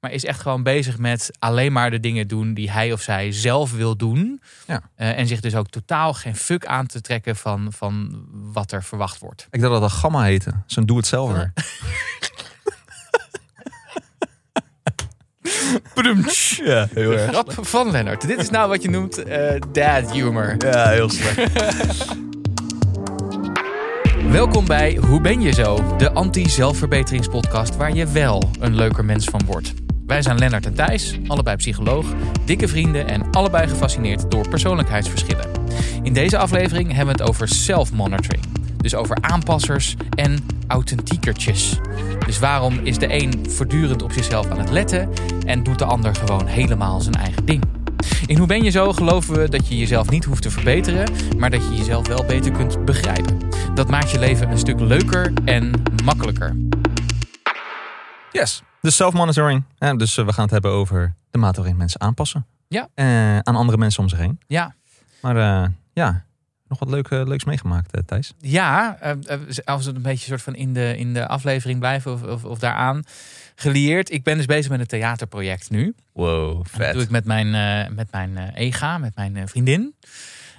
Maar is echt gewoon bezig met alleen maar de dingen doen die hij of zij zelf wil doen. Ja. Eh, en zich dus ook totaal geen fuck aan te trekken van, van wat er verwacht wordt. Ik dacht dat dat Gamma heette. Zo'n doe-het-zelver. Ja, heel erg. Grap van Lennart. Dit is nou wat je noemt eh, dad humor. Ja, heel slecht. Welkom bij Hoe ben je zo? De anti-zelfverbeteringspodcast waar je wel een leuker mens van wordt. Wij zijn Lennart en Thijs, allebei psycholoog, dikke vrienden en allebei gefascineerd door persoonlijkheidsverschillen. In deze aflevering hebben we het over self-monitoring. Dus over aanpassers en authentiekertjes. Dus waarom is de een voortdurend op zichzelf aan het letten en doet de ander gewoon helemaal zijn eigen ding? In Hoe ben je zo geloven we dat je jezelf niet hoeft te verbeteren, maar dat je jezelf wel beter kunt begrijpen. Dat maakt je leven een stuk leuker en makkelijker. Yes. Dus self-monitoring. Ja, dus eh, we gaan het hebben over de mate waarin mensen aanpassen. Ja. Eh, aan andere mensen om zich heen. Ja, Maar eh, ja, nog wat leuk, leuks meegemaakt, Thijs. ja als we een beetje soort van in de, in de aflevering blijven of, of, of daaraan geleerd. Ik ben dus bezig met een theaterproject nu. Wow, En Dat doe ik met mijn, met mijn EGA, met mijn vriendin.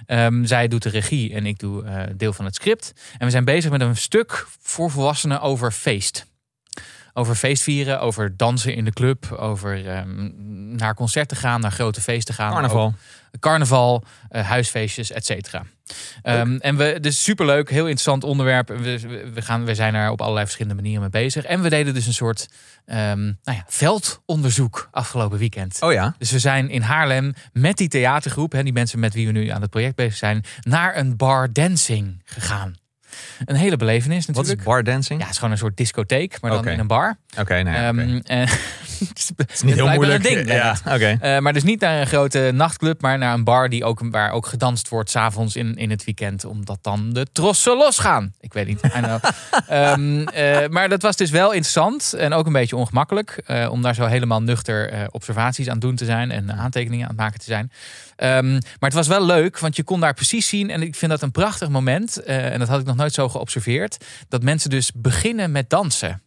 Ehm, zij doet de regie en ik doe deel van het script. En we zijn bezig met een stuk voor volwassenen over feest. Over feestvieren, over dansen in de club, over ehm, naar concerten gaan, naar grote feesten gaan. Carnaval. Ook carnaval, eh, huisfeestjes, et cetera. Ehm, en we, dus superleuk, heel interessant onderwerp. We, we, we gaan, we zijn er op allerlei verschillende manieren mee bezig. En we deden dus een soort ehm, nou ja, veldonderzoek afgelopen weekend. Oh ja? Dus we zijn in Haarlem met die theatergroep, hè, die mensen met wie we nu aan het project bezig zijn, naar een bar dancing gegaan. Een hele belevenis Wat natuurlijk. is bar dancing? Ja, het is gewoon een soort discotheek, maar dan in een bar. Oké, nee. Ehm, oké. en- Het is niet heel moeilijk. Een ding, ja, oké. eh, maar dus niet naar een grote nachtclub, maar naar een bar die ook, waar ook gedanst wordt s'avonds in, in het weekend. Omdat dan de trossen losgaan. Ik weet niet. Eh, maar dat was dus wel interessant en ook een beetje ongemakkelijk. eh, om daar zo helemaal nuchter observaties aan doen te zijn en aantekeningen aan het maken te zijn. Ehm, maar het was wel leuk, want je kon daar precies zien. En ik vind dat een prachtig moment. en dat had ik nog nooit zo geobserveerd. Dat mensen dus beginnen met dansen.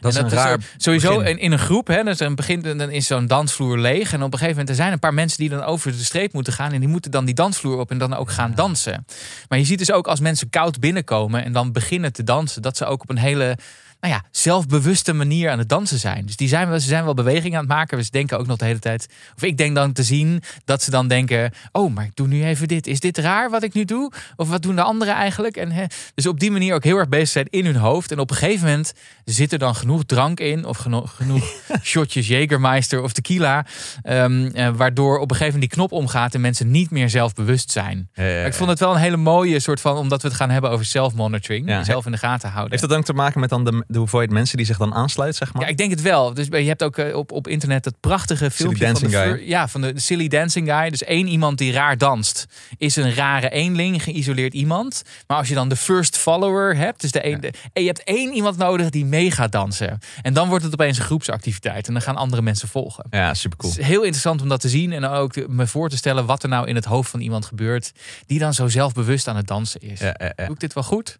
Dat is En een raar sowieso begin. in, in een groep, hè, dus dan, begint, dan is zo'n dansvloer leeg. En op een gegeven moment er zijn een paar mensen die dan over de streep moeten gaan. En die moeten dan die dansvloer op en dan ook gaan dansen. Maar je ziet dus ook als mensen koud binnenkomen en dan beginnen te dansen, dat ze ook op een hele nou ja, zelfbewuste manier aan het dansen zijn. Dus die zijn, wel- ze zijn wel beweging aan het maken. We denken ook nog de hele tijd. Of ik denk dan te zien dat ze dan denken: Oh, maar ik doe nu even dit. Is dit raar wat ik nu doe? Of wat doen de anderen eigenlijk? En, hè, dus op die manier ook heel erg bezig zijn in hun hoofd. En op een gegeven moment zit er dan genoeg drank in. Of geno- genoeg shotjes Jägermeister of tequila. ehm, eh, waardoor op een gegeven moment die knop omgaat en mensen niet meer zelfbewust zijn. Ja, ja, ja. Maar ik vond het wel een hele mooie soort van, omdat we het gaan hebben over self-monitoring. Ja. Zelf in de gaten houden. Heeft dat dan te maken met dan de, de hoeveelheid mensen die zich dan aansluit, zeg maar? Ja, ik denk het wel. Dus je hebt ook eh, op, op internet dat prachtige filmpje van de, Dancing Guy. ja, van de Silly Dancing Guy. Dus één iemand die raar danst, is een rare eenling, geïsoleerd iemand. Maar als je dan de first follower hebt, dus de een, de- en je hebt één iemand nodig die mee gaat dansen. En dan wordt het opeens een groepsactiviteit en dan gaan andere mensen volgen. Ja, super cool. Het is heel interessant om dat te zien en ook me voor te stellen wat er nou in het hoofd van iemand gebeurt die dan zo zelfbewust aan het dansen is. Ja. Doe ik dit wel goed?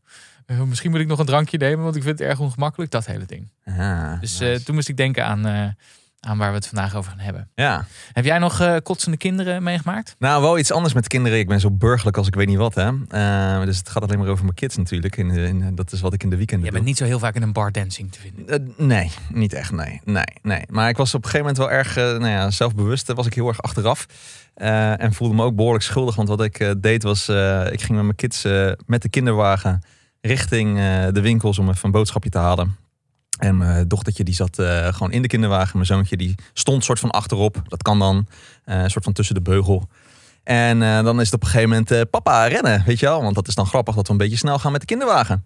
Eh, misschien moet ik nog een drankje nemen, want ik vind het erg ongemakkelijk. Dat hele ding. Ah, Dus nice. eh, toen moest ik denken aan, eh, aan waar we het vandaag over gaan hebben. ja. Heb jij nog kotsende kinderen meegemaakt? Nou, wel iets anders met kinderen. Ik ben zo burgerlijk als ik weet niet wat, hè. Dus het gaat alleen maar over mijn kids natuurlijk. In, de- in, dat is wat ik in de weekenden Je doe. bent niet zo heel vaak in een bar dancing te vinden. Nee, niet echt. Nee, nee, nee. Maar ik was op een gegeven moment wel erg nou ja, zelfbewust. Daar was ik heel erg achteraf. En voelde me ook behoorlijk schuldig. Want wat ik deed was, ik ging met mijn kids met de kinderwagen richting eh, de winkels om even een boodschapje te halen. En mijn dochtertje die zat eh, gewoon in de kinderwagen. Mijn zoontje die stond soort van achterop. Dat kan dan. een soort van tussen de beugel. En dan is het op een gegeven moment papa rennen, weet je wel. Want dat is dan grappig dat we een beetje snel gaan met de kinderwagen.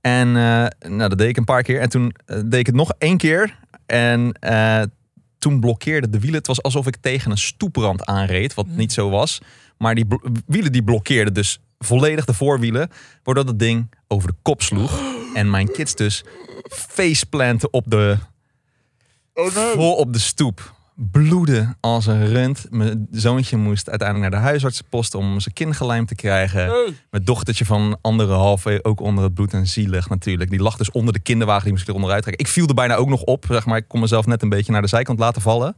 En nou, dat deed ik een paar keer. En toen deed ik het nog één keer. En toen blokkeerde de wielen. Het was alsof ik tegen een stoeprand aanreed. Wat Mm. niet zo was. Maar die wielen die blokkeerden dus volledig de voorwielen. Waardoor het ding over de kop sloeg. En mijn kids dus faceplanten op de, vol op de stoep. bloedde als een rund. Mijn zoontje moest uiteindelijk naar de huisartsenpost om zijn kin gelijmd te krijgen. Mijn dochtertje van anderhalf, eh, ook onder het bloed en zielig natuurlijk. Die lag dus onder de kinderwagen, die moest ik eronder uittrekken. Ik viel er bijna ook nog op, zeg maar. Ik kon mezelf net een beetje naar de zijkant laten vallen.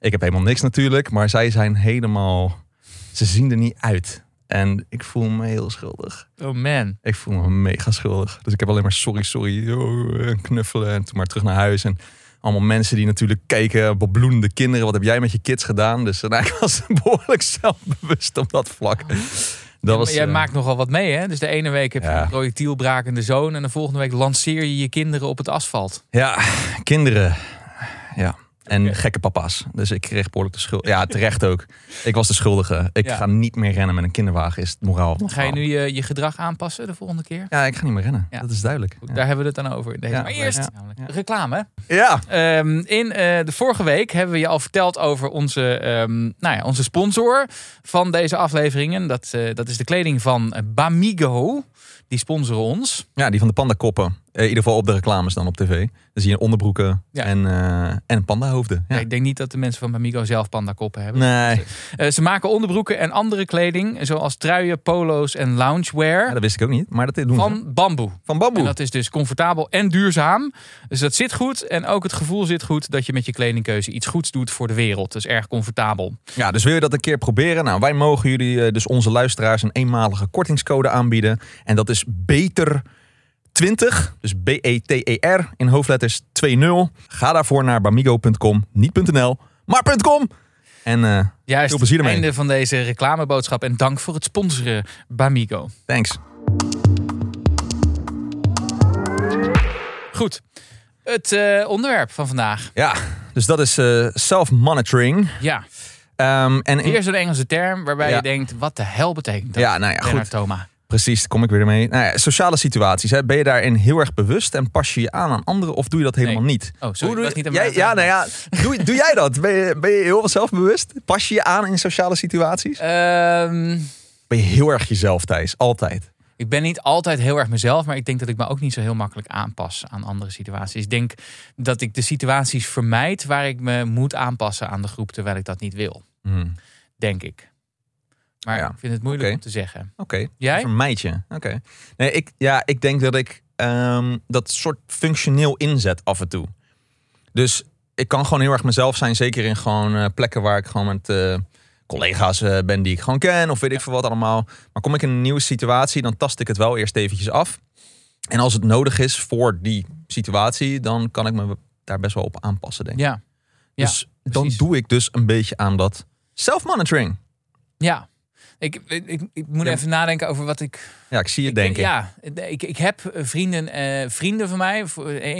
Ik heb helemaal niks natuurlijk, maar zij zijn helemaal... Ze zien er niet uit. En ik voel me heel schuldig. Oh man. Ik voel me mega schuldig. Dus ik heb alleen maar sorry, sorry, oh, en knuffelen. En toen maar terug naar huis. En allemaal mensen die natuurlijk keken, bebloedende kinderen. Wat heb jij met je kids gedaan? Dus nou, ik was behoorlijk zelfbewust op dat vlak. Dat Ja, was, maar jij eh, maakt nogal wat mee, hè? Dus de ene week heb je Ja. een projectielbrakende zoon... en de volgende week lanceer je je kinderen op het asfalt. Ja, kinderen. Ja. En gekke papa's. Dus ik kreeg behoorlijk de schuld. Ja, terecht ook. Ik was de schuldige. Ik Ja. ga niet meer rennen met een kinderwagen, is het moraal. Ga je nu je, je gedrag aanpassen de volgende keer? Ja, ik ga niet meer rennen. Ja. Dat is duidelijk. Goed, Ja. Daar hebben we het dan over. in Deze. Ja, maar eerst reclame. Ja. Ehm, in eh, de vorige week hebben we je al verteld over onze, ehm, nou ja, onze sponsor van deze afleveringen. Dat, eh, dat is de kleding van Bamigo. Die sponsoren ons. Ja, die van de pandakoppen. Eh, In ieder geval op de reclames dan op tv. Dan zie je onderbroeken Ja. en, eh en pandahoofden. Ja. Ik denk niet dat de mensen van Bamigo zelf pandakoppen hebben. Nee, Eh, ze maken onderbroeken en andere kleding, zoals truien, polo's en loungewear. ja, dat wist ik ook niet. Maar dat doen ze. van bamboe. Van bamboe. En dat is dus comfortabel en duurzaam. Dus dat zit goed. En ook het gevoel zit goed dat je met je kledingkeuze iets goeds doet voor de wereld. Dus erg comfortabel. Ja, dus wil je dat een keer proberen? Nou, wij mogen jullie, dus onze luisteraars, een eenmalige kortingscode aanbieden. En dat is BETER 20, dus B-E-T-E-R in hoofdletters 20. Ga daarvoor naar bamigo.com, niet .nl, maar .com. En eh, Juist, Veel plezier het ermee. einde van deze reclameboodschap. En dank voor het sponsoren, Bamigo. thanks. Goed, het eh, onderwerp van vandaag. Ja, dus dat is eh, self-monitoring. Ja, Ehm, en is een Engelse term waarbij Ja. je denkt, wat de hel betekent dat? Ja, nou ja, goed. Thoma. Precies, kom ik weer mee. Nou ja, sociale situaties. Hè. Ben je daarin heel erg bewust en pas je je aan aan anderen of doe je dat helemaal Nee. niet? Oh, sorry, Hoe doe was niet jij, ja, nou ja, doe, doe jij dat? Ben je, ben je heel veel zelfbewust? Pas je je aan in sociale situaties? Ehm, Ben je heel erg jezelf, Thijs? Altijd. ik ben niet altijd heel erg mezelf, maar ik denk dat ik me ook niet zo heel makkelijk aanpas aan andere situaties. Ik denk dat ik de situaties vermijd waar ik me moet aanpassen aan de groep, terwijl ik dat niet wil. Hmm, Denk ik. Maar Ja, ik vind het moeilijk om te zeggen. Oké. Jij? Vermijd je. Oké. Nee, ik, ja, ik denk dat ik ehm, dat soort functioneel inzet af en toe. Dus ik kan gewoon heel erg mezelf zijn. Zeker in gewoon eh, plekken waar ik gewoon met eh, collega's eh, ben die ik gewoon ken. Of weet ik veel wat allemaal. Maar kom ik in een nieuwe situatie, dan tast ik het wel eerst eventjes af. En als het nodig is voor die situatie, dan kan ik me daar best wel op aanpassen, denk ik. Ja. Ja, dus dan precies. doe ik dus een beetje aan dat self-monitoring. Ja. Ik, ik, ik moet Ja. even nadenken over wat ik Ja, ik zie je Ik- denken. Ja, ik, ik heb vrienden, eh, vrienden van mij.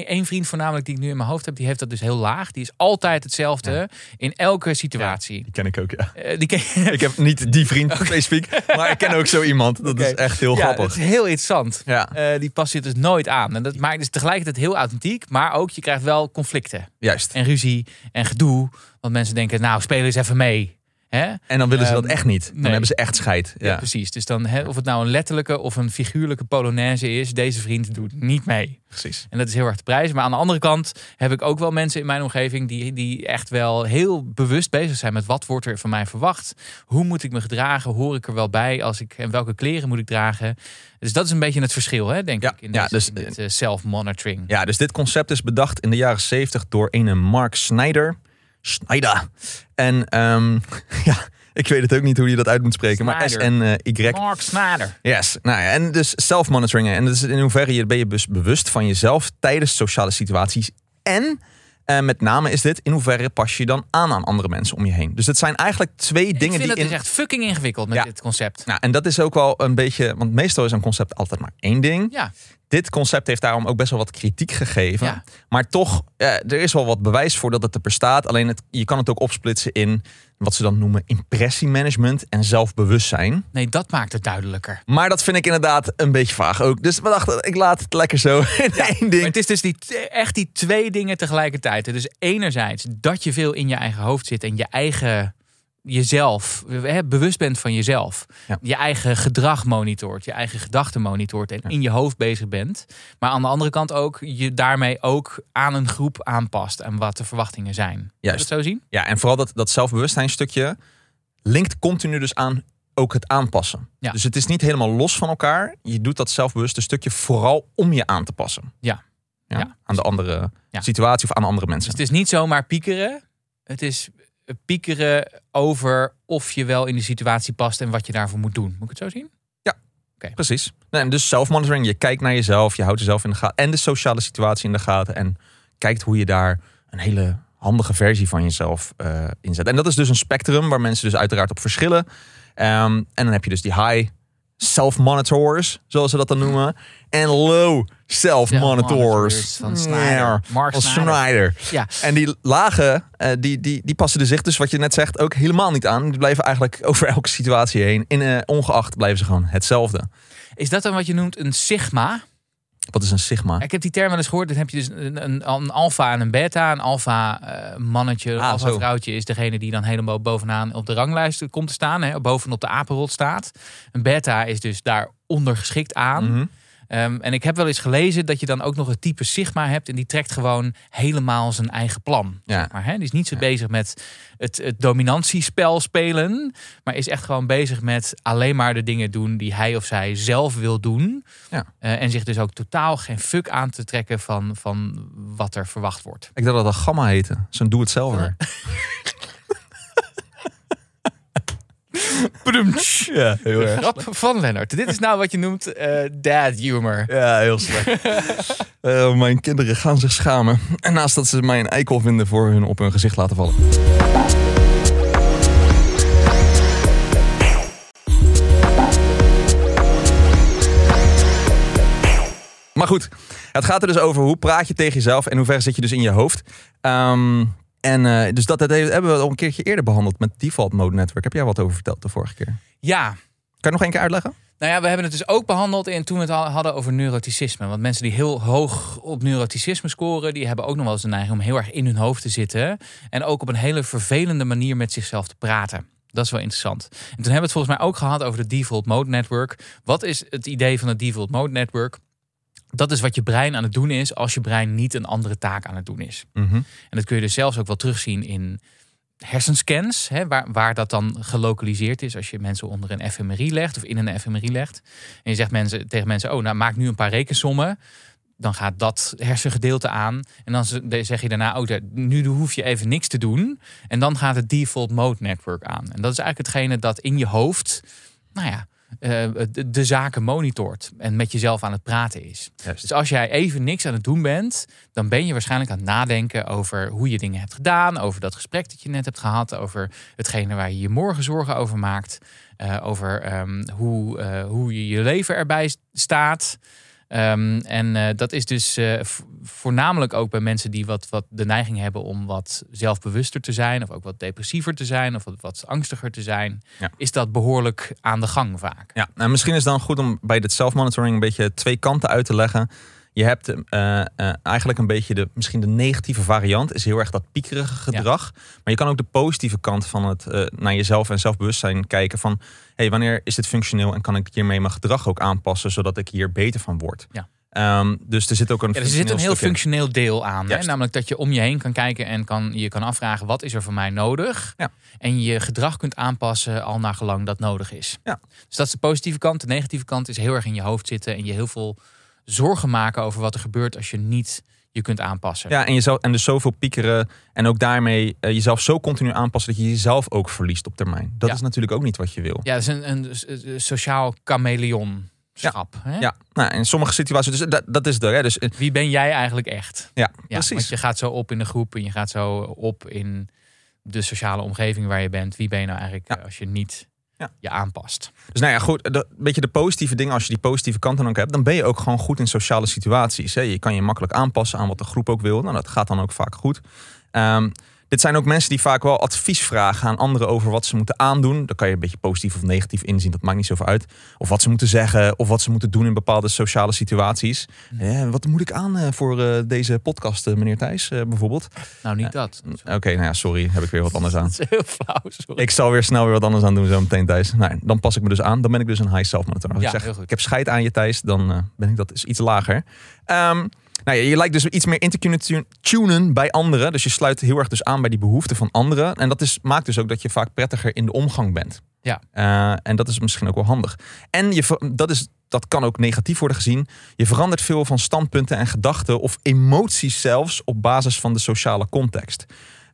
Eén vriend voornamelijk die ik nu in mijn hoofd heb. Die heeft dat dus heel laag. Die is altijd hetzelfde in elke situatie. Die ken ik ook, ja. Eh, die ken- Ik heb niet die vriend specifiek, maar ik ken ook zo iemand. Dat is echt heel ja, grappig. dat is heel interessant. Ja, Eh, die past zich dus nooit aan. En dat maakt dus tegelijkertijd heel authentiek. Maar ook, je krijgt wel conflicten. juist. En ruzie en gedoe. Want mensen denken, nou, speel eens even mee. Hè? En dan willen ze dat Ehm, echt niet. Dan nee. hebben ze echt scheid. Ja. Ja. precies. Dus dan, hè, of het nou een letterlijke of een figuurlijke polonaise is. Deze vriend doet niet mee. precies. En dat is heel erg te prijzen. Maar aan de andere kant heb ik ook wel mensen in mijn omgeving die, die echt wel heel bewust bezig zijn met wat wordt er van mij verwacht. Hoe moet ik me gedragen? Hoor ik er wel bij? Als ik, en welke kleren moet ik dragen? Dus dat is een beetje het verschil, hè, denk Ja, ik, in, ja, deze, dus- in dit eh, self-monitoring. Ja, dus dit concept is bedacht in de jaren 70 door een Mark Snyder. Snyder. En ehm, ja, ik weet het ook niet hoe je dat uit moet spreken. Maar Snyder. S-N-Y. Mark Snader. Yes. Nou ja, en dus self-monitoring. En dus in hoeverre je, ben je dus bewust van jezelf tijdens sociale situaties. En eh, met name is dit, in hoeverre pas je dan aan aan andere mensen om je heen. Dus het zijn eigenlijk twee Ik dingen die het in... dus echt fucking ingewikkeld met Ja. dit concept. Nou, en dat is ook wel een beetje, want meestal is een concept altijd maar één ding. Ja, Dit concept heeft daarom ook best wel wat kritiek gegeven. Ja. Maar toch, eh, er is wel wat bewijs voor dat het er bestaat. Alleen het, je kan het ook opsplitsen in wat ze dan noemen impressiemanagement en zelfbewustzijn. nee, dat maakt het duidelijker. Maar dat vind ik inderdaad een beetje vaag ook. Dus we dachten, ik laat het lekker zo in één ding. Maar het is dus die, echt die twee dingen tegelijkertijd. Dus enerzijds dat je veel in je eigen hoofd zit en je eigen jezelf, hè, bewust bent van jezelf. Ja. Je eigen gedrag monitort, je eigen gedachten monitort en Ja. in je hoofd bezig bent. Maar aan de andere kant ook je daarmee ook aan een groep aanpast en wat de verwachtingen zijn. Juist. dat zo zien? Ja, en vooral dat, dat zelfbewustzijnstukje linkt continu dus aan ook het aanpassen. Ja. Dus het is niet helemaal los van elkaar. Je doet dat zelfbewuste stukje vooral om je aan te passen. Ja. Ja, Ja. Aan de andere Ja. situatie of aan andere mensen. Dus het is niet zomaar piekeren. Het is piekeren over of je wel in de situatie past en wat je daarvoor moet doen. Moet ik het zo zien? Precies. Nee, en dus self-monitoring. Je kijkt naar jezelf, je houdt jezelf in de gaten. En de sociale situatie in de gaten. En kijkt hoe je daar een hele handige versie van jezelf eh inzet. En dat is dus een spectrum waar mensen dus uiteraard op verschillen. Ehm, en dan heb je dus die high self-monitors, zoals ze dat dan noemen. En low self-monitors. Van Snyder. Mark Van Snyder. Snyder. Ja. En die lage, eh, die, die, die passen er zich dus, wat je net zegt, ook helemaal niet aan. Die blijven eigenlijk over elke situatie heen. In, eh, ongeacht blijven ze gewoon hetzelfde. Is dat dan wat je noemt een sigma? Wat is een sigma? Ik heb die term wel eens gehoord. Dan heb je dus een, een, een alfa en een beta. Een alfa eh, mannetje, een Ah, alfa zo. vrouwtje is degene die dan helemaal bovenaan op de ranglijst komt te staan. Hè, bovenop de apenrot staat. Een beta is dus daar ondergeschikt aan. Mhm. Ehm, en ik heb wel eens gelezen dat je dan ook nog het type Sigma hebt. En die trekt gewoon helemaal zijn eigen plan. Ja. Zeg maar, hè? Die is niet zo Ja. bezig met het, het dominantiespel spelen. Maar is echt gewoon bezig met alleen maar de dingen doen die hij of zij zelf wil doen. Ja. Eh, en zich dus ook totaal geen fuck aan te trekken van, van wat er verwacht wordt. Ik dacht dat dat Gamma heette. Zo'n doe-het-zelver. Ja, heel erg. Grap van Lennart. Dit is nou wat je noemt eh, dad humor. Ja, heel slecht. Eh, mijn kinderen gaan zich schamen. En naast dat ze mij een eikel vinden voor hun op hun gezicht laten vallen. Maar goed, het gaat er dus over hoe praat je tegen jezelf en hoe ver zit je dus in je hoofd. Ehm, en eh, dus dat, dat hebben we al een keertje eerder behandeld met Default Mode Network. Heb jij wat over verteld de vorige keer? Ja, Kan je nog één keer uitleggen? Nou ja, we hebben het dus ook behandeld in toen we het al hadden over neuroticisme. Want mensen die heel hoog op neuroticisme scoren, die hebben ook nog wel eens de neiging om heel erg in hun hoofd te zitten. En ook op een hele vervelende manier met zichzelf te praten. Dat is wel interessant. En toen hebben we het volgens mij ook gehad over de Default Mode Network. Wat is het idee van het Default Mode Network? Dat is wat je brein aan het doen is als je brein niet een andere taak aan het doen is. Mhm. En dat kun je dus zelfs ook wel terugzien in hersenscans, hè, waar, waar dat dan gelokaliseerd is als je mensen onder een fMRI legt of in een fMRI legt. En je zegt mensen, tegen mensen, oh nou maak nu een paar rekensommen. Dan gaat dat hersengedeelte aan. En dan zeg je daarna, oh nu hoef je even niks te doen. En dan gaat het default mode network aan. En dat is eigenlijk hetgene dat in je hoofd, nou ja, de, de zaken monitort. En met jezelf aan het praten is. Juist. Dus als jij even niks aan het doen bent, dan ben je waarschijnlijk aan het nadenken over hoe je dingen hebt gedaan, over dat gesprek dat je net hebt gehad, over hetgene waar je je morgen zorgen over maakt, eh, over ehm, hoe, eh, hoe je je leven erbij staat. Ehm, en eh, dat is dus eh, voornamelijk ook bij mensen die wat, wat de neiging hebben om wat zelfbewuster te zijn, of ook wat depressiever te zijn, of wat, wat angstiger te zijn, Ja. is dat behoorlijk aan de gang vaak. Ja, nou, misschien is het dan goed om bij dit self-monitoring een beetje twee kanten uit te leggen. Je hebt eh, eh, eigenlijk een beetje de, misschien de negatieve variant, is heel erg dat piekerige gedrag. Maar je kan ook de positieve kant van het eh, naar jezelf en zelfbewustzijn kijken van, hey, wanneer is dit functioneel en kan ik hiermee mijn gedrag ook aanpassen, zodat ik hier beter van word. Ja. Ehm, dus er zit ook een Ja, er zit een heel in. functioneel deel aan. Hè? Namelijk dat je om je heen kan kijken en kan, je kan afvragen wat is er voor mij nodig. Ja. En je gedrag kunt aanpassen al naar gelang dat nodig is. Ja. Dus dat is de positieve kant. De negatieve kant is heel erg in je hoofd zitten en je heel veel zorgen maken over wat er gebeurt als je niet je kunt aanpassen. Ja, en, jezelf, en dus zoveel piekeren en ook daarmee eh, jezelf zo continu aanpassen dat je jezelf ook verliest op termijn. Dat Ja. is natuurlijk ook niet wat je wil. Ja, dat is een, een, een sociaal chameleon. Schap, hè? Ja, nou, in sommige situaties, dus dat, dat is het. Hè? Dus, eh, Wie ben jij eigenlijk echt? ja, Ja, precies. Want je gaat zo op in de groep en je gaat zo op in de sociale omgeving waar je bent. Wie ben je nou eigenlijk Ja. eh, als je niet Ja. je aanpast? Dus nou ja, goed, een beetje de positieve dingen, als je die positieve kanten ook hebt, dan ben je ook gewoon goed in sociale situaties. Hè? Je kan je makkelijk aanpassen aan wat de groep ook wil. Nou, dat gaat dan ook vaak goed. Ehm, dit zijn ook mensen die vaak wel advies vragen aan anderen over wat ze moeten aandoen. Daar kan je een beetje positief of negatief inzien, dat maakt niet zoveel uit. Of wat ze moeten zeggen, of wat ze moeten doen in bepaalde sociale situaties. Eh, wat moet ik aan eh, voor eh, deze podcast, meneer Thijs, bijvoorbeeld? Nou, niet dat. Oké, nou ja, sorry, heb ik weer wat anders aan. Dat is heel flauw, sorry. Ik zal weer snel weer wat anders aan doen zo meteen, Thijs. Nou, dan pas ik me dus aan. Dan ben ik dus een high self-monitor. Als Ja, ik zeg, ik heb scheid aan je, Thijs, dan ben ik dat is iets lager. Ehm, nou ja, je lijkt dus iets meer in te kunnen tunen bij anderen. Dus je sluit heel erg dus aan bij die behoeften van anderen. En dat is, maakt dus ook dat je vaak prettiger in de omgang bent. Ja. Eh, en dat is misschien ook wel handig. En je, dat, is, dat kan ook negatief worden gezien. Je verandert veel van standpunten en gedachten of emoties zelfs op basis van de sociale context.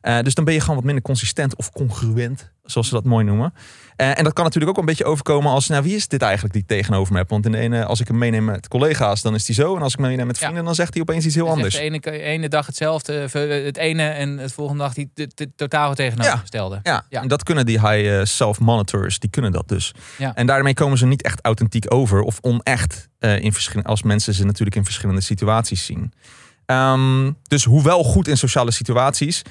Eh, dus dan ben je gewoon wat minder consistent of congruent, zoals ze dat mooi noemen. Eh, en dat kan natuurlijk ook een beetje overkomen als, nou wie is dit eigenlijk die ik tegenover me heb? Want in de ene, als ik hem meeneem met collega's, dan is die zo. En als ik hem meeneem met Ja. vrienden, dan zegt hij opeens iets heel anders. de ene, ene dag hetzelfde, eh, het ene en het volgende dag die totaal tegenovergestelde. Ja, Ja. en dat kunnen die high self-monitors, die kunnen dat dus. Ja. En daarmee komen ze niet echt authentiek over of onecht eh, in verschillende, als mensen ze natuurlijk in verschillende situaties zien. Ehm, dus hoewel goed in sociale situaties,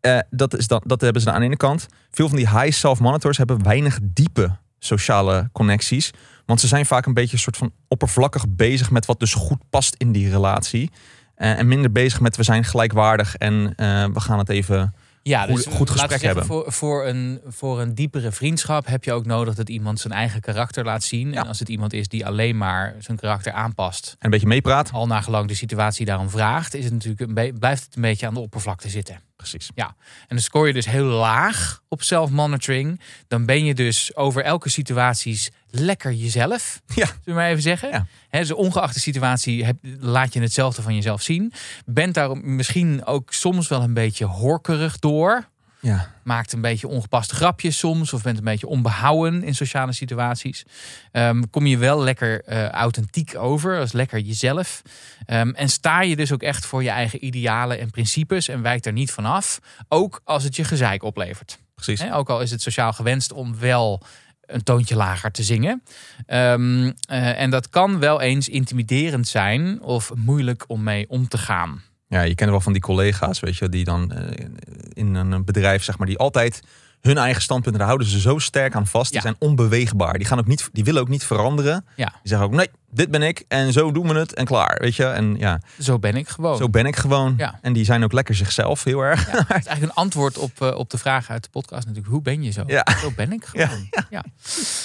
eh, dat, is dan, dat hebben ze aan de ene kant. Veel van die high self-monitors hebben weinig diepe sociale connecties. Want ze zijn vaak een beetje een soort van oppervlakkig bezig met wat dus goed past in die relatie. Eh, en minder bezig met we zijn gelijkwaardig en eh, we gaan het even Ja, Goed- dus goed gesprek zeggen, hebben. Voor, voor, een, voor een diepere vriendschap heb je ook nodig dat iemand zijn eigen karakter laat zien. Ja. En als het iemand is die alleen maar zijn karakter aanpast, en een beetje meepraten. al nagelang de situatie daarom vraagt, is het natuurlijk een blijft het een beetje aan de oppervlakte zitten. Precies. En dan scoor je dus heel laag op self-monitoring. Dan ben je dus over elke situaties lekker jezelf. Ja. Zullen we maar even zeggen. Ja. Hè, dus ongeacht de situatie heb, laat je hetzelfde van jezelf zien. Bent daar misschien ook soms wel een beetje horkerig door. Ja. Maakt een beetje ongepaste grapjes soms. Of bent een beetje onbehouden in sociale situaties. Ehm, kom je wel lekker eh, authentiek over. als lekker jezelf. Ehm, en sta je dus ook echt voor je eigen idealen en principes. En wijkt er niet vanaf. Ook als het je gezeik oplevert. Precies. Ook al is het sociaal gewenst om wel een toontje lager te zingen. Ehm, eh, en dat kan wel eens intimiderend zijn of moeilijk om mee om te gaan. Ja, je kent wel van die collega's, weet je, die dan eh, in een bedrijf, zeg maar, die altijd hun eigen standpunten, daar houden ze zo sterk aan vast. Die Ja. zijn onbeweegbaar. Die, gaan ook niet, die willen ook niet veranderen. Ja. Die zeggen ook, nee, dit ben ik en zo doen we het en klaar, weet je. En ja, Zo ben ik gewoon. zo ben ik gewoon. Ja. En die zijn ook lekker zichzelf, heel erg. Het is eigenlijk een antwoord op, eh, op de vraag uit de podcast natuurlijk. Hoe ben je zo? Ja. Zo ben ik gewoon. Ja,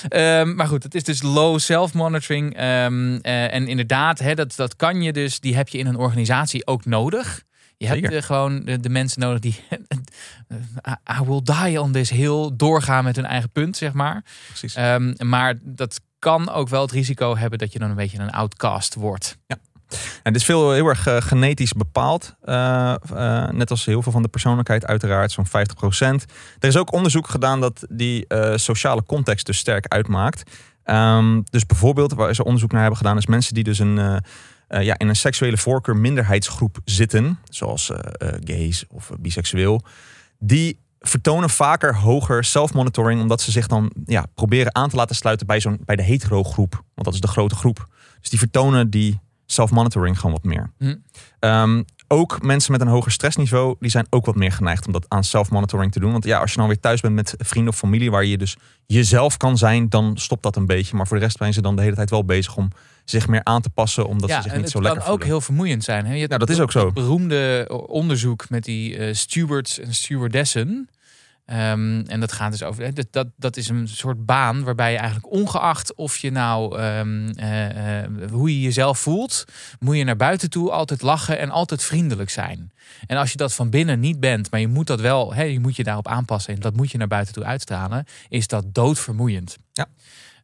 Ehm, maar goed, het is dus low self-monitoring. Ehm, eh, en inderdaad, hè, dat, dat kan je dus, die heb je in een organisatie ook nodig. Je hebt Zeker. eh, gewoon de, de mensen nodig die I- I will die on this hill doorgaan met hun eigen punt, zeg maar. Precies. Ehm, maar dat kan ook wel het risico hebben dat je dan een beetje een outcast wordt. En dit is veel heel erg eh, genetisch bepaald. Eh, eh, net als heel veel van de persoonlijkheid, uiteraard, zo'n 50%. Er is ook onderzoek gedaan dat die eh, sociale context dus sterk uitmaakt. Ehm, dus bijvoorbeeld, waar ze onderzoek naar hebben gedaan, is mensen die dus een, eh, ja, in een seksuele voorkeur minderheidsgroep zitten, zoals eh, eh, gays of biseksueel, die vertonen vaker hoger self-monitoring, omdat ze zich dan ja, proberen aan te laten sluiten bij, zo'n, bij de hetero groep. Want dat is de grote groep. Dus die vertonen die self-monitoring gewoon wat meer. Hm. Ehm, ook mensen met een hoger stressniveau, die zijn ook wat meer geneigd om dat aan self-monitoring te doen. Want ja, als je dan weer thuis bent met vrienden of familie waar je dus jezelf kan zijn, dan stopt dat een beetje. Maar voor de rest zijn ze dan de hele tijd wel bezig om zich meer aan te passen, omdat ze zich niet het zo kan lekker ook voelen. heel vermoeiend zijn. Hè? Je Ja, dat is ook zo. het beroemde onderzoek met die eh, stewards en stewardessen. Ehm, en dat gaat dus over. Dat, dat, dat is een soort baan waarbij je eigenlijk ongeacht of je nou ehm, eh, eh, hoe je jezelf voelt, moet je naar buiten toe altijd lachen en altijd vriendelijk zijn. En als je dat van binnen niet bent, maar je moet dat wel, hè, je moet je daarop aanpassen en dat moet je naar buiten toe uitstralen, is dat doodvermoeiend. Ja.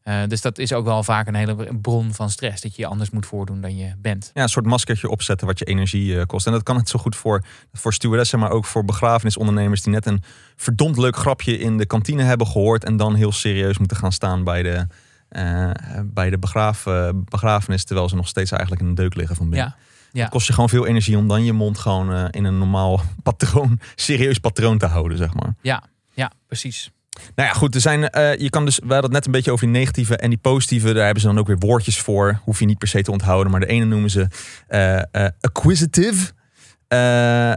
Eh, dus dat is ook wel vaak een hele bron van stress. Dat je je anders moet voordoen dan je bent. Ja, een soort maskertje opzetten wat je energie eh, kost. En dat kan het zo goed voor, voor stewardessen, maar ook voor begrafenisondernemers die net een verdomd leuk grapje in de kantine hebben gehoord en dan heel serieus moeten gaan staan bij de, eh, bij de begraaf, begrafenis, terwijl ze nog steeds eigenlijk in een deuk liggen van binnen. Ja. Ja. Het kost je gewoon veel energie om dan je mond gewoon in een normaal patroon, serieus patroon te houden, zeg maar. Ja, ja, precies. Nou ja, goed. Er zijn, eh, je kan dus, we hadden het net een beetje over die negatieve en die positieve. Daar hebben ze dan ook weer woordjes voor. Hoef je niet per se te onthouden. Maar de ene noemen ze eh, acquisitive.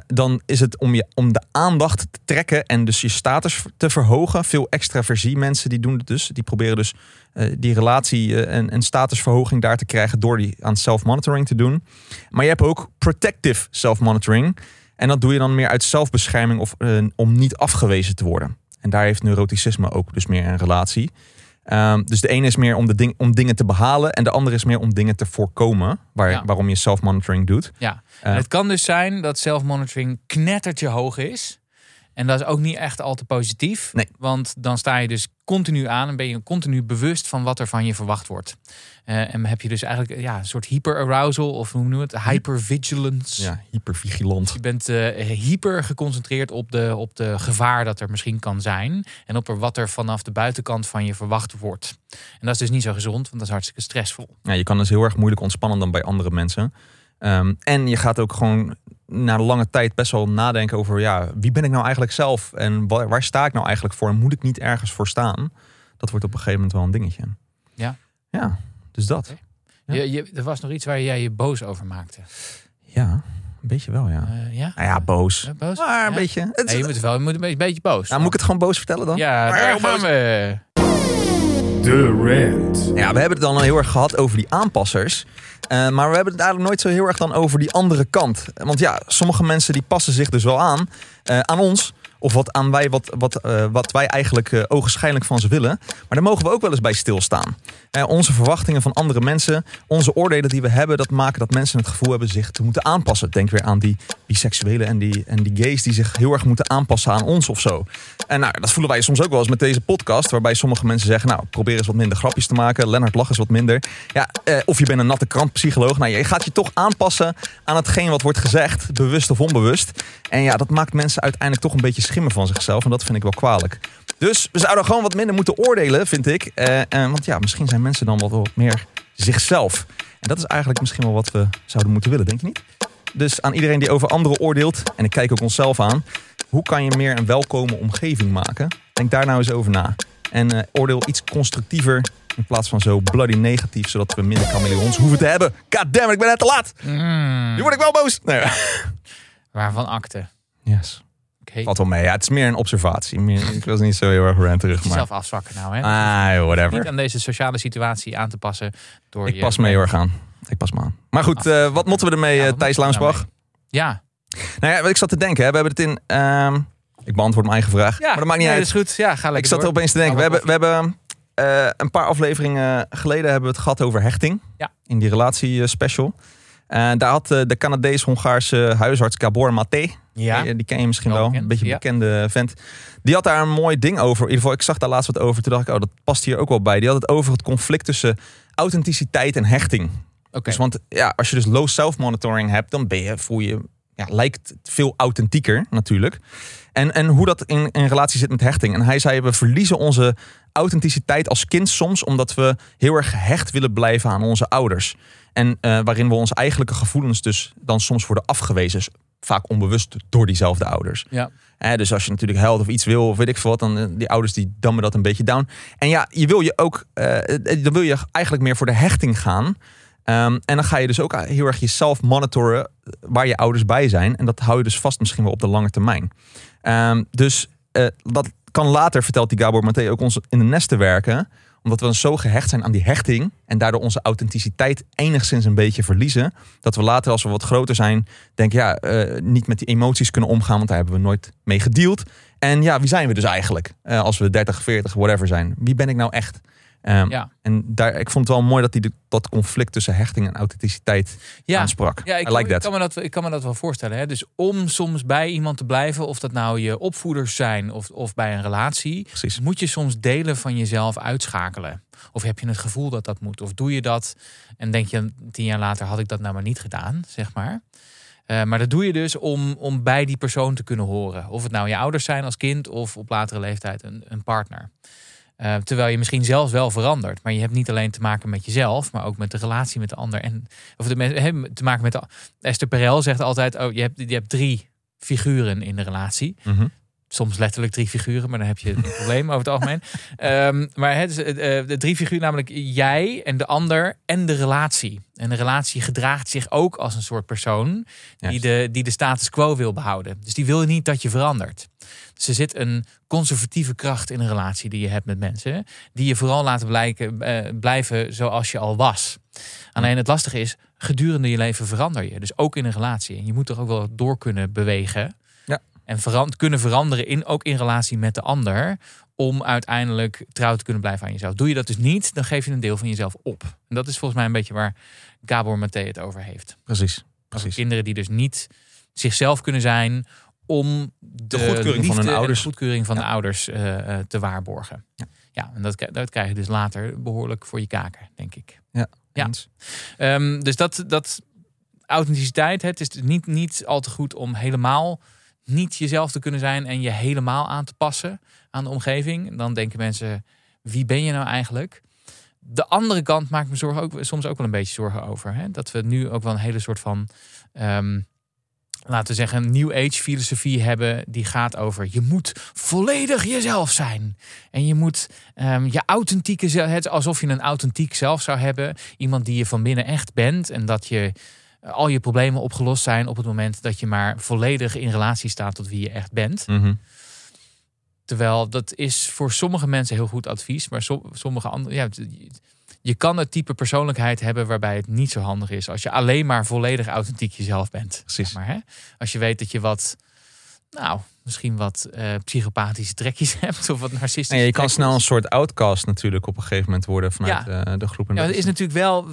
dan is het om, je, om de aandacht te trekken en dus je status te verhogen. Veel extraversie mensen die doen het dus. Die proberen dus die relatie en, en statusverhoging daar te krijgen door die aan self-monitoring te doen. Maar je hebt ook protective self-monitoring. En dat doe je dan meer uit zelfbescherming of om niet afgewezen te worden. En daar heeft neuroticisme ook dus meer een relatie. Ehm, dus de ene is meer om, de ding, om dingen te behalen en de andere is meer om dingen te voorkomen. Waar, Ja. Waarom je self-monitoring doet. Ja, Eh. het kan dus zijn dat self-monitoring knettertje hoog is. En dat is ook niet echt al te positief. Nee. Want dan sta je dus continu aan en ben je continu bewust van wat er van je verwacht wordt. Eh, en heb je dus eigenlijk ja, een soort hyperarousal of hoe noemen we het? Hypervigilance. Ja, hypervigilant. Je bent eh, hyper geconcentreerd op de, op de gevaar dat er misschien kan zijn. En op er wat er vanaf de buitenkant van je verwacht wordt. En dat is dus niet zo gezond, want dat is hartstikke stressvol. Ja, je kan dus heel erg moeilijk ontspannen dan bij andere mensen. Ehm, en je gaat ook gewoon na een lange tijd best wel nadenken over ja, wie ben ik nou eigenlijk zelf en waar, waar sta ik nou eigenlijk voor en moet ik niet ergens voor staan? Dat wordt op een gegeven moment wel een dingetje. Ja. Ja, dus dat. Ja. Je, je, er was nog iets waar jij je boos over maakte. Ja, een beetje wel, ja. Eh, ja? Nou ja, boos. Ja, boos? Maar een Ja? beetje. Het, Nee, je moet wel je moet een beetje, beetje boos. nou, moet ik het gewoon boos vertellen dan? Ja, daar gaan we. De rant. Ja, we hebben het dan al heel erg gehad over die aanpassers. Eh, maar we hebben het eigenlijk nooit zo heel erg dan over die andere kant. Want ja, sommige mensen die passen zich dus wel aan. eh, aan ons. Of wat, aan wij, wat, wat, eh, wat wij eigenlijk eh ogenschijnlijk van ze willen. Maar daar mogen we ook wel eens bij stilstaan. Eh, onze verwachtingen van andere mensen. Onze oordelen die we hebben. Dat maken dat mensen het gevoel hebben zich te moeten aanpassen. Denk weer aan die biseksuelen en die, en die gays die zich heel erg moeten aanpassen aan ons of zo. En nou, dat voelen wij soms ook wel eens met deze podcast. Waarbij sommige mensen zeggen, nou probeer eens wat minder grapjes te maken. Lennart lach eens wat minder. Ja, of je bent een natte krantpsycholoog. Nou, je gaat je toch aanpassen aan hetgeen wat wordt gezegd. Bewust of onbewust. En ja, dat maakt mensen uiteindelijk toch een beetje schimmen van zichzelf. En dat vind ik wel kwalijk. Dus we zouden gewoon wat minder moeten oordelen, vind ik. Eh, want ja, misschien zijn mensen dan wat, meer zichzelf. En dat is eigenlijk misschien wel wat we zouden moeten willen, denk je niet? Dus aan iedereen die over anderen oordeelt, en ik kijk ook onszelf aan, hoe kan je meer een welkome omgeving maken? Denk daar nou eens over na. En eh, oordeel iets constructiever in plaats van zo bloody negatief, zodat we minder chameleons hoeven te hebben. God damn it, ik ben net te laat. Mm, Nu word ik wel boos. Nee. waarvan akte? Yes. Oké, Valt wel mee. Ja, het is meer een observatie. Meer, ik was niet zo heel erg ranterig, maar... jezelf afzwakken nou, hè? Ah, Niet whatever. aan deze sociale situatie aan te passen door Ik je... pas me heel erg aan. Ik pas me aan. Maar goed, eh, wat moeten we ermee, Ja, eh, wat Thijs daarmee? Ja, Nou ja, wat ik zat te denken, hè, we hebben het in... ehm, ik beantwoord mijn eigen vraag, ja maar dat maakt niet nee, uit. Dat is goed. Ja, ga lekker Ik zat er opeens te denken. We hebben, we hebben eh, een paar afleveringen geleden hebben we het gehad over hechting. Ja. In die relatiespecial. En daar had eh, de Canadees-Hongaarse huisarts Gabor Maté. Ja, Die, die ken je misschien Wel Een beetje een bekende vent. Die had daar een mooi ding over. In ieder geval, ik zag daar laatst wat over. Toen dacht ik, oh, dat past hier ook wel bij. Die had het over het conflict tussen authenticiteit en hechting. oké. Dus want ja, als je dus low self-monitoring hebt, dan ben je, voel je, ja, lijkt het veel authentieker natuurlijk. En, en hoe dat in, in relatie zit met hechting. En hij zei, we verliezen onze authenticiteit als kind soms omdat we heel erg gehecht willen blijven aan onze ouders. En eh, waarin we onze eigenlijke gevoelens dus dan soms worden afgewezen. Vaak onbewust door diezelfde ouders. Ja. Dus als je natuurlijk huilt of iets wil of weet ik veel wat, dan eh, die ouders die dammen dat een beetje down. En ja, je wil je ook, eh, dan wil je eigenlijk meer voor de hechting gaan. Ehm, en dan ga je dus ook heel erg jezelf monitoren waar je ouders bij zijn. En dat hou je dus vast misschien wel op de lange termijn. Ehm, dus eh, dat kan later, vertelt die Gabor Maté, ook ons in de nest te werken. Omdat we dan zo gehecht zijn aan die hechting. En daardoor onze authenticiteit enigszins een beetje verliezen. Dat we later, als we wat groter zijn, denken ja, eh, niet met die emoties kunnen omgaan. Want daar hebben we nooit mee gedeeld. En ja, wie zijn we dus eigenlijk? Eh, als we 30, 40, whatever zijn. Wie ben ik nou echt? Ehm, Ja. En daar, ik vond het wel mooi dat hij de- dat conflict tussen hechting en authenticiteit Ja. aansprak. Ja, ik, like kan me dat, ik kan me dat wel voorstellen. Hè? Dus om soms bij iemand te blijven, of dat nou je opvoeders zijn of, of bij een relatie, Precies. moet je soms delen van jezelf uitschakelen. Of heb je het gevoel dat dat moet? Of doe je dat en denk je tien jaar later had ik dat nou maar niet gedaan, zeg maar. Eh, maar dat doe je dus om, om bij die persoon te kunnen horen. Of het nou je ouders zijn als kind of op latere leeftijd een, een partner. Eh, terwijl je misschien zelfs wel verandert. Maar je hebt niet alleen te maken met jezelf, maar ook met de relatie met de ander. En, of de, hè, te maken met de, Esther Perel zegt altijd: oh, je, hebt, je hebt drie figuren in de relatie. Mhm. Soms letterlijk drie figuren, maar dan heb je een probleem over het algemeen. Ehm, maar het is eh, eh, de drie figuren, namelijk jij en de ander en de relatie. En de relatie gedraagt zich ook als een soort persoon die de, die de status quo wil behouden. Dus die wil niet dat je verandert. Dus er zit een conservatieve kracht in een relatie die je hebt met mensen, die je vooral laten blijken, eh, blijven zoals je al was. Alleen het lastige is, gedurende je leven verander je. Dus ook in een relatie. En je moet er ook wel door kunnen bewegen. Ja. En kunnen veranderen, in, ook in relatie met de ander. Om uiteindelijk trouw te kunnen blijven aan jezelf. Doe je dat dus niet, dan geef je een deel van jezelf op. En dat is volgens mij een beetje waar Gabor Maté het over heeft. Precies. Precies. kinderen die dus niet zichzelf kunnen zijn om de, goedkeuring van hun en ouders. de goedkeuring van Ja. de ouders eh, eh, te waarborgen. Ja. Ja, en dat, dat krijg je dus later behoorlijk voor je kaken, denk ik. Ja. Eens. Ehm, dus dat, dat authenticiteit, het is dus niet, niet al te goed om helemaal niet jezelf te kunnen zijn en je helemaal aan te passen aan de omgeving. Dan denken mensen, wie ben je nou eigenlijk? De andere kant maakt me zorgen ook, soms ook wel een beetje zorgen over. Hè? Dat we nu ook wel een hele soort van, ehm, laten we zeggen, New Age filosofie hebben. Die gaat over, je moet volledig jezelf zijn. En je moet ehm, je authentieke zelf, alsof je een authentiek zelf zou hebben. Iemand die je van binnen echt bent. En dat je al je problemen opgelost zijn op het moment dat je maar volledig in relatie staat tot wie je echt bent. Mhm. Terwijl dat is voor sommige mensen heel goed advies, maar som- sommige andere. Ja, je kan het type persoonlijkheid hebben waarbij het niet zo handig is als je alleen maar volledig authentiek jezelf bent. Precies. zeg maar, hè? Als je weet dat je wat, nou, misschien wat eh, psychopathische trekjes hebt of wat narcistische. Ja, je kan snel een soort outcast natuurlijk op een gegeven moment worden vanuit eh, de groep. En Ja, dat het is natuurlijk wel,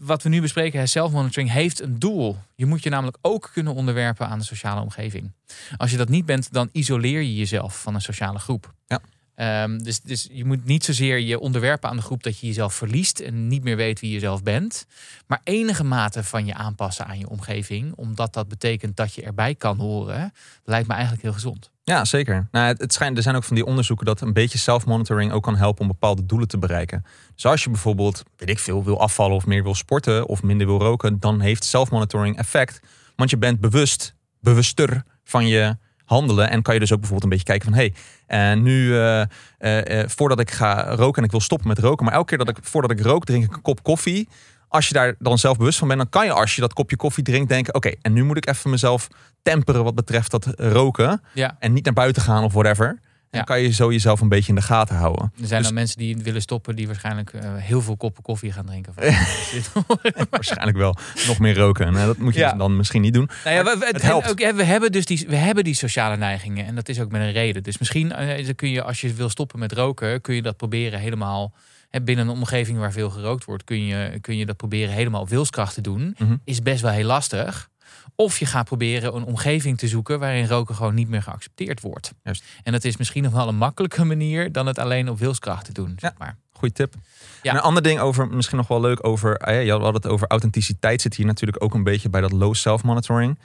wat we nu bespreken, hè, self-monitoring heeft een doel. Je moet je namelijk ook kunnen onderwerpen aan de sociale omgeving. Als je dat niet bent, dan isoleer je jezelf van een sociale groep. Ja. Ehm, dus, dus je moet niet zozeer je onderwerpen aan de groep dat je jezelf verliest en niet meer weet wie je zelf bent. Maar enige mate van je aanpassen aan je omgeving, omdat dat betekent dat je erbij kan horen, lijkt me eigenlijk heel gezond. Ja, zeker. Nou, het, schijnt, er zijn ook van die onderzoeken dat een beetje self-monitoring ook kan helpen om bepaalde doelen te bereiken. Dus als je bijvoorbeeld, weet ik veel, wil afvallen of meer wil sporten of minder wil roken, dan heeft self-monitoring effect. Want je bent bewust, bewuster van je handelen en kan je dus ook bijvoorbeeld een beetje kijken van, hé, hey, eh, nu eh, eh, voordat ik ga roken en ik wil stoppen met roken, maar elke keer dat ik voordat ik rook drink ik een kop koffie. Als je daar dan zelf bewust van bent, dan kan je als je dat kopje koffie drinkt denken, oké, en nu moet ik even mezelf temperen wat betreft dat roken Ja, en niet naar buiten gaan of whatever. En Ja. kan je zo jezelf een beetje in de gaten houden. er zijn Dus- dan mensen die willen stoppen, die waarschijnlijk eh, heel veel koppen koffie gaan drinken. Waarschijnlijk wel nog meer roken. En eh, dat moet je Ja. dus dan misschien niet doen. Nou ja, we, Het helpt. ook, we hebben dus die, we hebben die sociale neigingen en dat is ook met een reden. Dus misschien eh, dan kun je, als je wil stoppen met roken, kun je dat proberen helemaal hè, binnen een omgeving waar veel gerookt wordt, kun je, kun je dat proberen helemaal op wilskracht te doen. Mhm. Is best wel heel lastig. Of je gaat proberen een omgeving te zoeken waarin roken gewoon niet meer geaccepteerd wordt. Juist. En dat is misschien nog wel een makkelijke manier dan het alleen op wilskracht te doen. Zeg Ja. maar. Goeie tip. Ja. En een ander ding over, misschien nog wel leuk over, ah ja, je had het over authenticiteit. Zit hier natuurlijk ook een beetje bij dat low self-monitoring.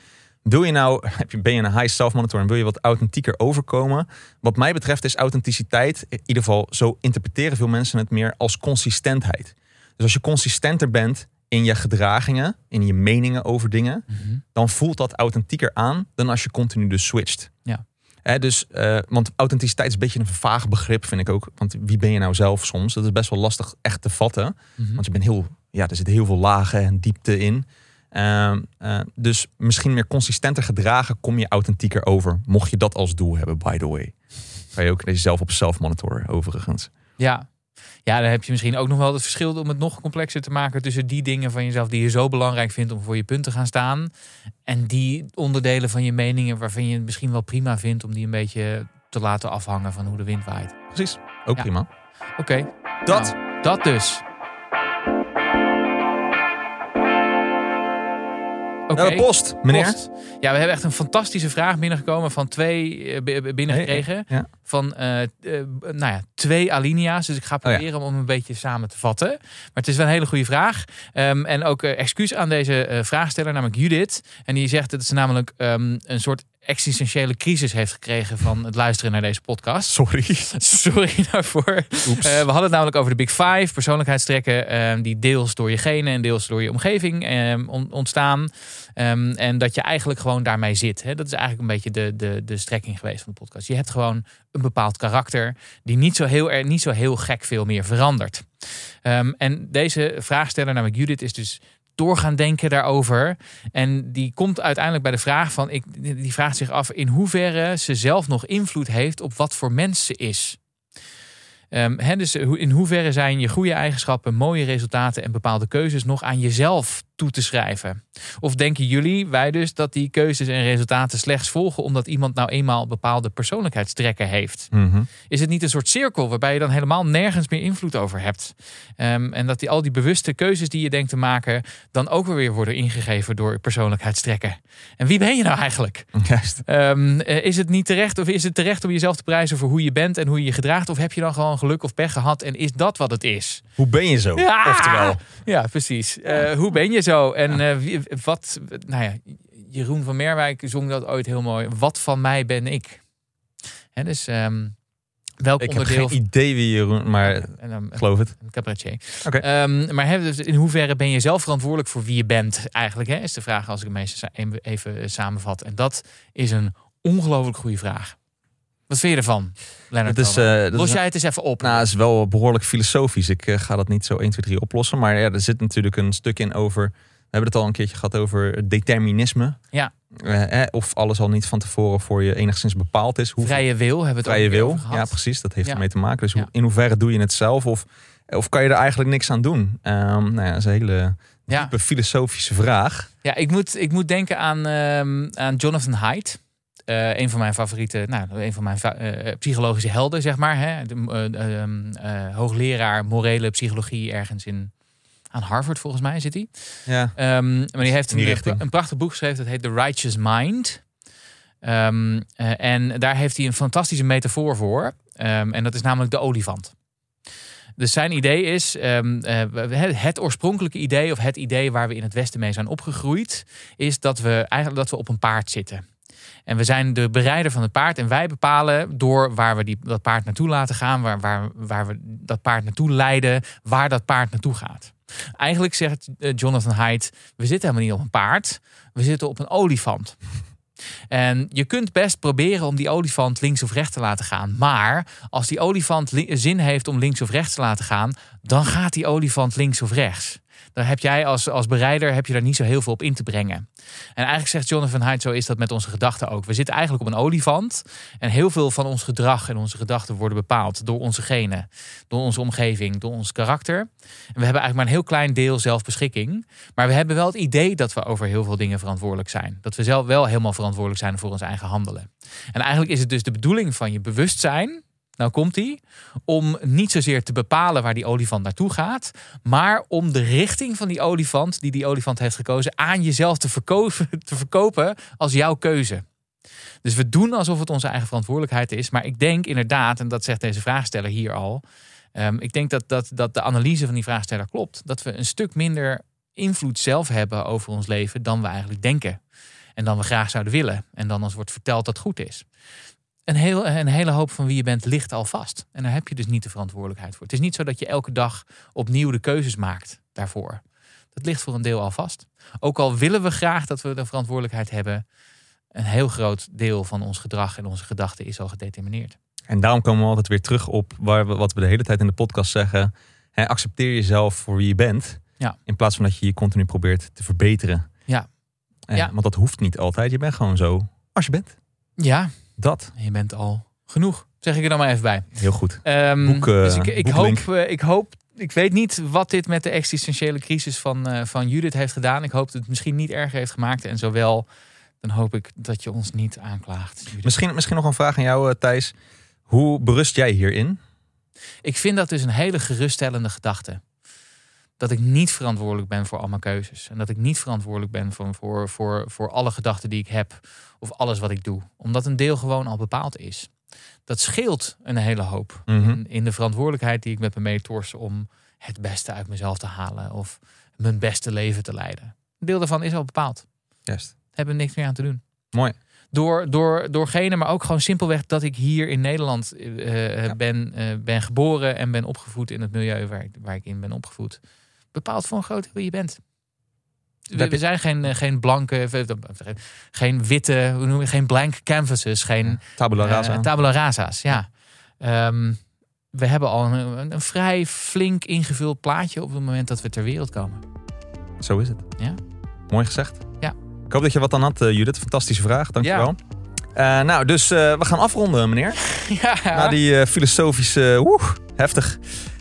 Wil je nou, ben je een high self-monitoring, wil je wat authentieker overkomen? Wat mij betreft is authenticiteit, in ieder geval zo interpreteren veel mensen het meer als consistentheid. Dus als je consistenter bent in je gedragingen, in je meningen over dingen, Mhm. dan voelt dat authentieker aan dan als je continu dus switcht. Ja. Dus, eh, want authenticiteit is een beetje een vaag begrip, vind ik ook. Want wie ben je nou zelf soms? Dat is best wel lastig echt te vatten. Mhm. Want je bent heel, ja, er zitten heel veel lagen en diepte in. Ehm, eh, dus misschien meer consistenter gedragen, kom je authentieker over. Mocht je dat als doel hebben, by the way. Kan je ook jezelf op self-monitoren, overigens. Ja. Ja, dan heb je misschien ook nog wel het verschil om het nog complexer te maken tussen die dingen van jezelf die je zo belangrijk vindt om voor je punt te gaan staan. En die onderdelen van je meningen waarvan je het misschien wel prima vindt om die een beetje te laten afhangen van hoe de wind waait. Precies, ook Ja. prima. Oké, Dat. nou, dat dus. Oké. Eh, post, meneer. Post. Ja, we hebben echt een fantastische vraag binnengekomen van twee eh, binnengekregen. Ja. van eh, eh, nou ja, twee alinea's. Dus ik ga Oh ja. proberen om een beetje samen te vatten. Maar het is wel een hele goede vraag. Ehm, en ook excuus aan deze vraagsteller, namelijk Judith. En die zegt dat ze namelijk ehm, een soort existentiële crisis heeft gekregen van het luisteren naar deze podcast. Sorry. Sorry daarvoor. Eh, we hadden het namelijk over de Big Five, persoonlijkheidstrekken ehm, die deels door je genen en deels door je omgeving ehm, on- ontstaan. Ehm, en dat je eigenlijk gewoon daarmee zit. Hè? Dat is eigenlijk een beetje de, de, de strekking geweest van de podcast. Je hebt gewoon een bepaald karakter die niet zo heel, er, niet zo heel gek veel meer verandert. En deze vraagsteller, namelijk Judith, is dus door gaan denken daarover. En die komt uiteindelijk bij de vraag van, ik, die vraagt zich af in hoeverre ze zelf nog invloed heeft op wat voor mens ze is. Ehm, hè, dus in hoeverre zijn je goede eigenschappen, mooie resultaten en bepaalde keuzes nog aan jezelf toe te schrijven? Of denken jullie, wij dus, dat die keuzes en resultaten slechts volgen omdat iemand nou eenmaal bepaalde persoonlijkheidstrekken heeft? Mhm. Is het niet een soort cirkel waarbij je dan helemaal nergens meer invloed over hebt? Ehm, en dat die, al die bewuste keuzes die je denkt te maken, dan ook weer worden ingegeven door persoonlijkheidstrekken. En wie ben je nou eigenlijk? Juist. Ehm, eh, is het niet terecht of is het terecht om jezelf te prijzen voor hoe je bent en hoe je je gedraagt? Of heb je dan gewoon geluk of pech gehad en is dat wat het is? Hoe ben je zo? Ja! Oftewel. Ja, precies. Eh, hoe ben je zo? En eh, wie- wat, nou ja, Jeroen van Merwijk zong dat ooit heel mooi. Wat van mij ben ik? Hè, dus ehm, welk Ik heb onderdeel... geen idee wie Jeroen, maar en ik geloof het. een cabaretier. Oké. Ehm, maar hè, dus in hoeverre ben je zelf verantwoordelijk voor wie je bent? Eigenlijk hè, is de vraag als ik hem even samenvat. En dat is een ongelooflijk goede vraag. Wat vind je ervan, is, Thomas? eh, Los jij het eens even op? Nou, het is wel behoorlijk filosofisch. Ik eh, ga dat niet zo 1, 2, 3 oplossen. Maar ja, er zit natuurlijk een stuk in over. We hebben het al een keertje gehad over determinisme. Ja. Eh, eh, of alles al niet van tevoren voor je enigszins bepaald is. Hoe Vrije wil hebben we het vrije ook wil. Ja, precies. Dat heeft Ja. ermee te maken. Dus hoe- in hoeverre doe je het zelf? Of, of kan je er eigenlijk niks aan doen? Ehm, nou ja, dat is een hele Ja. diepe filosofische vraag. Ja, ik moet, ik moet denken aan, ehm, aan Jonathan Haidt. Eh, een van mijn favoriete, nou, een van mijn eh, psychologische helden, zeg maar. Hè? De, eh, ehm, eh, hoogleraar morele psychologie ergens in, aan Harvard, volgens mij zit hij. Ja. Ehm, maar die heeft die een, prachtig boek geschreven, dat heet The Righteous Mind. Ehm, eh, en daar heeft hij een fantastische metafoor voor. En dat is namelijk de olifant. Dus zijn idee is, het, het oorspronkelijke idee of het idee waar we in het Westen mee zijn opgegroeid, is dat we eigenlijk dat we op een paard zitten. En we zijn de berijder van het paard en wij bepalen door waar we die, dat paard naartoe laten gaan, waar, waar, waar we dat paard naartoe leiden, waar dat paard naartoe gaat. Eigenlijk zegt eh, Jonathan Haidt, we zitten helemaal niet op een paard, we zitten op een olifant. En je kunt best proberen om die olifant links of rechts te laten gaan. Maar als die olifant li- zin heeft om links of rechts te laten gaan, dan gaat die olifant links of rechts. Dan heb jij als, als bereider heb je daar niet zo heel veel op in te brengen. En eigenlijk zegt Jonathan Haidt, zo is dat met onze gedachten ook. We zitten eigenlijk op een olifant. En heel veel van ons gedrag en onze gedachten worden bepaald door onze genen, door onze omgeving, door ons karakter. En we hebben eigenlijk maar een heel klein deel zelfbeschikking. Maar we hebben wel het idee dat we over heel veel dingen verantwoordelijk zijn. Dat we zelf wel helemaal verantwoordelijk zijn voor ons eigen handelen. En eigenlijk is het dus de bedoeling van je bewustzijn. Nou komt die. Om niet zozeer te bepalen waar die olifant naartoe gaat. Maar om de richting van die olifant, die die olifant heeft gekozen, aan jezelf te verkopen, te verkopen als jouw keuze. Dus we doen alsof het onze eigen verantwoordelijkheid is. Maar ik denk inderdaad, en dat zegt deze vraagsteller hier al. ehm, ik denk dat, dat, dat de analyse van die vraagsteller klopt. Dat we een stuk minder invloed zelf hebben over ons leven dan we eigenlijk denken. En dan we graag zouden willen. En dan ons wordt verteld dat goed is. Een, heel, een hele hoop van wie je bent ligt al vast. En daar heb je dus niet de verantwoordelijkheid voor. Het is niet zo dat je elke dag opnieuw de keuzes maakt daarvoor. Dat ligt voor een deel al vast. Ook al willen we graag dat we de verantwoordelijkheid hebben, een heel groot deel van ons gedrag en onze gedachten is al gedetermineerd. En daarom komen we altijd weer terug op waar we, wat we de hele tijd in de podcast zeggen. Hè, accepteer jezelf voor wie je bent. Ja. In plaats van dat je je continu probeert te verbeteren. Ja. Eh, Ja. Want dat hoeft niet altijd. Je bent gewoon zo als je bent. Ja, Dat. je bent al genoeg. Zeg ik er dan maar even bij. Heel goed. Boek, eh, dus ik, ik, hoop, eh, ik hoop, ik weet niet wat dit met de existentiële crisis van, eh, van Judith heeft gedaan. Ik hoop dat het misschien niet erger heeft gemaakt. En zowel, dan hoop ik dat je ons niet aanklaagt. Judith. Misschien, misschien nog een vraag aan jou, Thijs. Hoe berust jij hierin? Ik vind dat dus een hele geruststellende gedachte. Dat ik niet verantwoordelijk ben voor al mijn keuzes. En dat ik niet verantwoordelijk ben voor, voor, voor, voor alle gedachten die ik heb. Of alles wat ik doe. Omdat een deel gewoon al bepaald is. Dat scheelt een hele hoop. Mhm. in, in de verantwoordelijkheid die ik met me meetors om het beste uit mezelf te halen. Of mijn beste leven te leiden. Een deel daarvan is al bepaald. Juist. Hebben niks meer aan te doen. Mooi. Door, door, doorgene, maar ook gewoon simpelweg dat ik hier in Nederland eh, Ja. ben, eh, ben geboren en ben opgevoed in het milieu waar ik, waar ik in ben opgevoed. Bepaalt voor een groot wie je bent. We, we zijn geen, eh, geen blanke, eh, geen witte, hoe noem je, geen blank canvases, geen Tabula eh, rasa. tabula rasa's. Ja. Ehm, we hebben al een, vrij flink ingevuld plaatje op het moment dat we ter wereld komen. Zo is het. Ja. Mooi gezegd. Ja. Ik hoop dat je wat aan had, Judith. Fantastische vraag. Dankjewel. Eh nou, dus we gaan afronden, meneer. ja. Na die filosofische... Woe, heftig.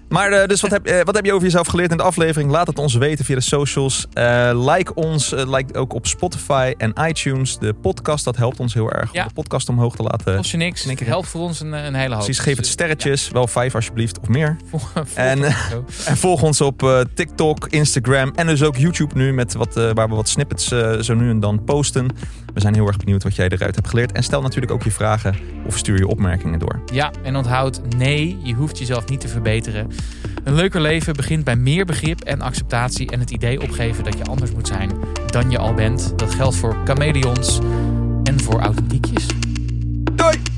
Maar eh, dus wat heb, eh, wat heb je over jezelf geleerd in de aflevering? Laat het ons weten via de socials. Eh, like ons, like ook op Spotify en iTunes. De podcast, dat helpt ons heel erg Ja. om de podcast omhoog te laten. Kost je niks. Het helpt voor ons een, een hele hoop. Precies, geef het Dus, sterretjes. Wel vijf alsjeblieft, of meer. En. En volg ons op TikTok, Instagram en dus ook YouTube nu. Met wat, waar we wat snippets zo nu en dan posten. We zijn heel erg benieuwd wat jij eruit hebt geleerd. En stel natuurlijk ook je vragen of stuur je opmerkingen door. Ja, en onthoud, nee, je hoeft jezelf niet te verbeteren. Een leuker leven begint bij meer begrip en acceptatie en het idee opgeven dat je anders moet zijn dan je al bent. Dat geldt voor chameleons en voor authentiekjes. Doei!